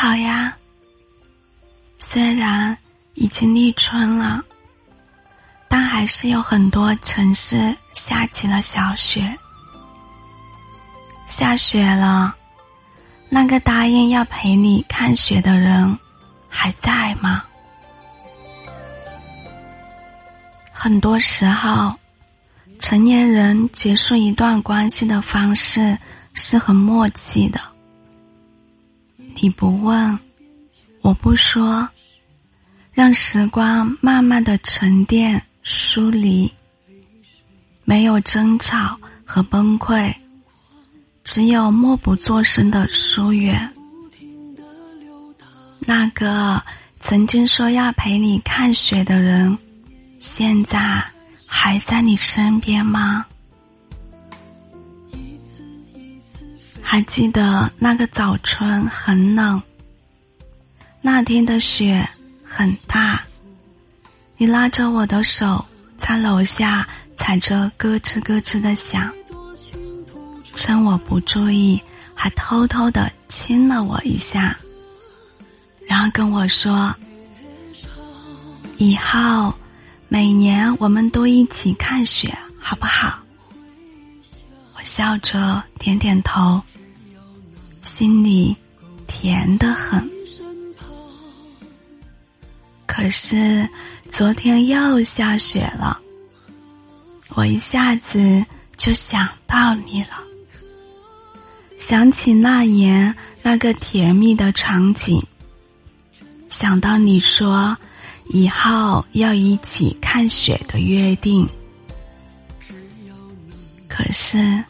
好呀。虽然已经立春了，但还是有很多城市下起了小雪。下雪了，那个答应要陪你看雪的人还在吗？很多时候，成年人结束一段关系的方式是很默契的。你不问，我不说，让时光慢慢的沉淀疏离，没有争吵和崩溃，只有默不作声的疏远。那个曾经说要陪你看雪的人，现在还在你身边吗？还记得那个早春很冷，那天的雪很大，你拉着我的手在楼下踩着咯吱咯吱的响，趁我不注意还偷偷的亲了我一下，然后跟我说：“以后每年我们都一起看雪，好不好？”我笑着点点头。心里甜得很，可是昨天又下雪了，我一下子就想到你了，想起那年那个甜蜜的场景，想到你说以后要一起看雪的约定，可是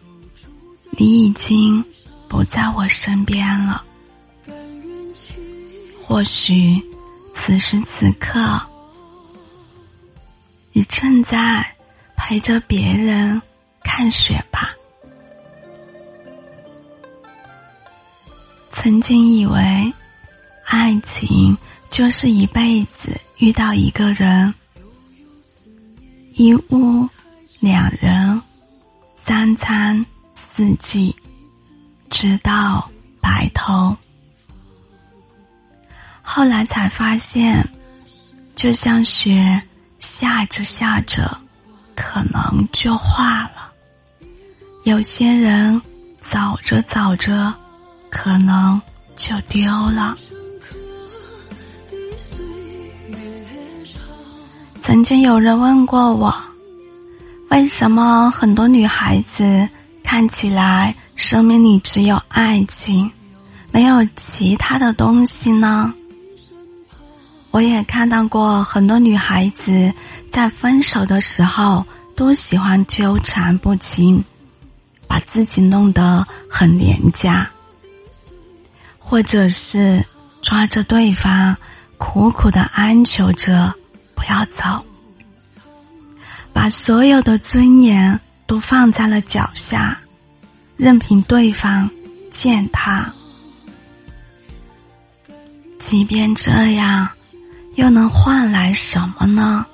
你已经。不在我身边了。或许此时此刻，你正在陪着别人看雪吧。曾经以为，爱情就是一辈子遇到一个人，一屋两人，三餐四季。直到白头，后来才发现，就像雪下着下着，可能就化了；有些人走着走着，可能就丢了。曾经有人问过我，为什么很多女孩子看起来？生命里只有爱情，没有其他的东西呢。我也看到过很多女孩子在分手的时候都喜欢纠缠不清，把自己弄得很廉价，或者是抓着对方苦苦的哀求着不要走，把所有的尊严都放在了脚下。任凭对方践踏，即便这样，又能换来什么呢？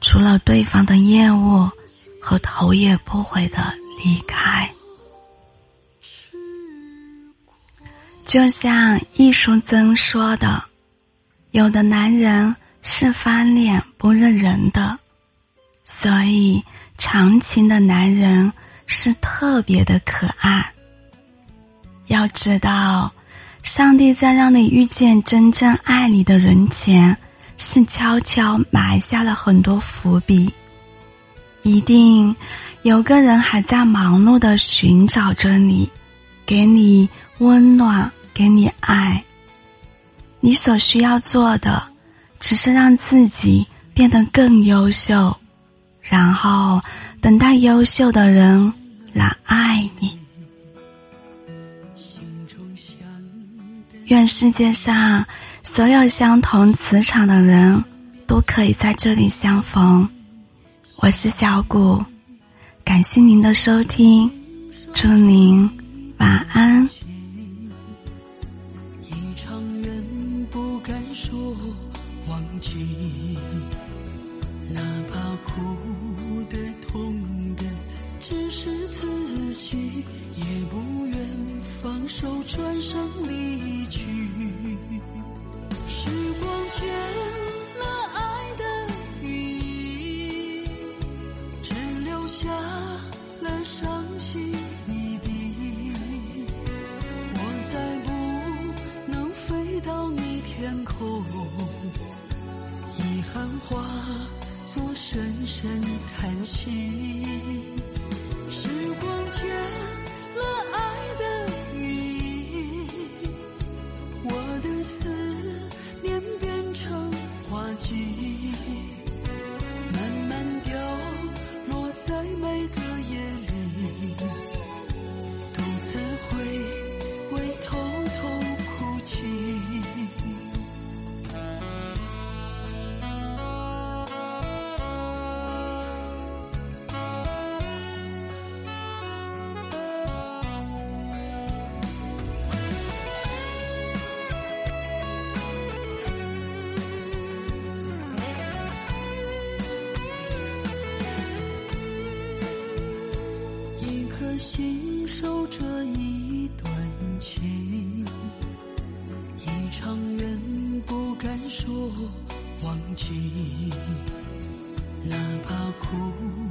除了对方的厌恶和头也不回的离开。就像易淑珍说的：“有的男人是翻脸不认人的，所以长情的男人。”是特别的可爱。要知道，上帝在让你遇见真正爱你的人前，是悄悄埋下了很多伏笔。一定有个人还在忙碌的寻找着你，给你温暖，给你爱。你所需要做的，只是让自己变得更优秀，然后等待优秀的人。来爱你。愿世界上所有相同磁场的人都可以在这里相逢。我是小谷，感谢您的收听，祝您晚安。声叹息。时光将不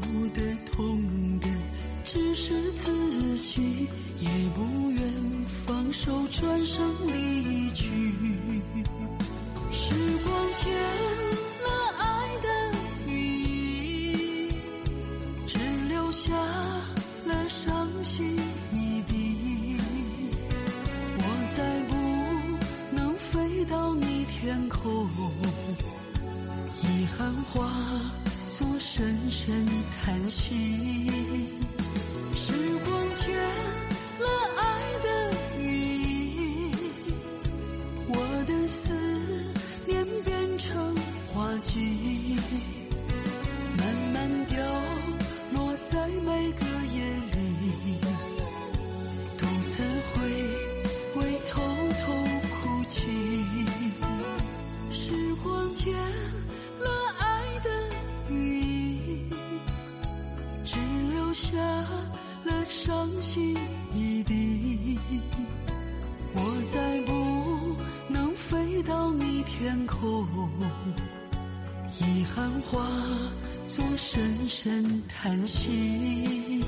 心一滴我再不能飞到你天空遗憾化作深深叹息。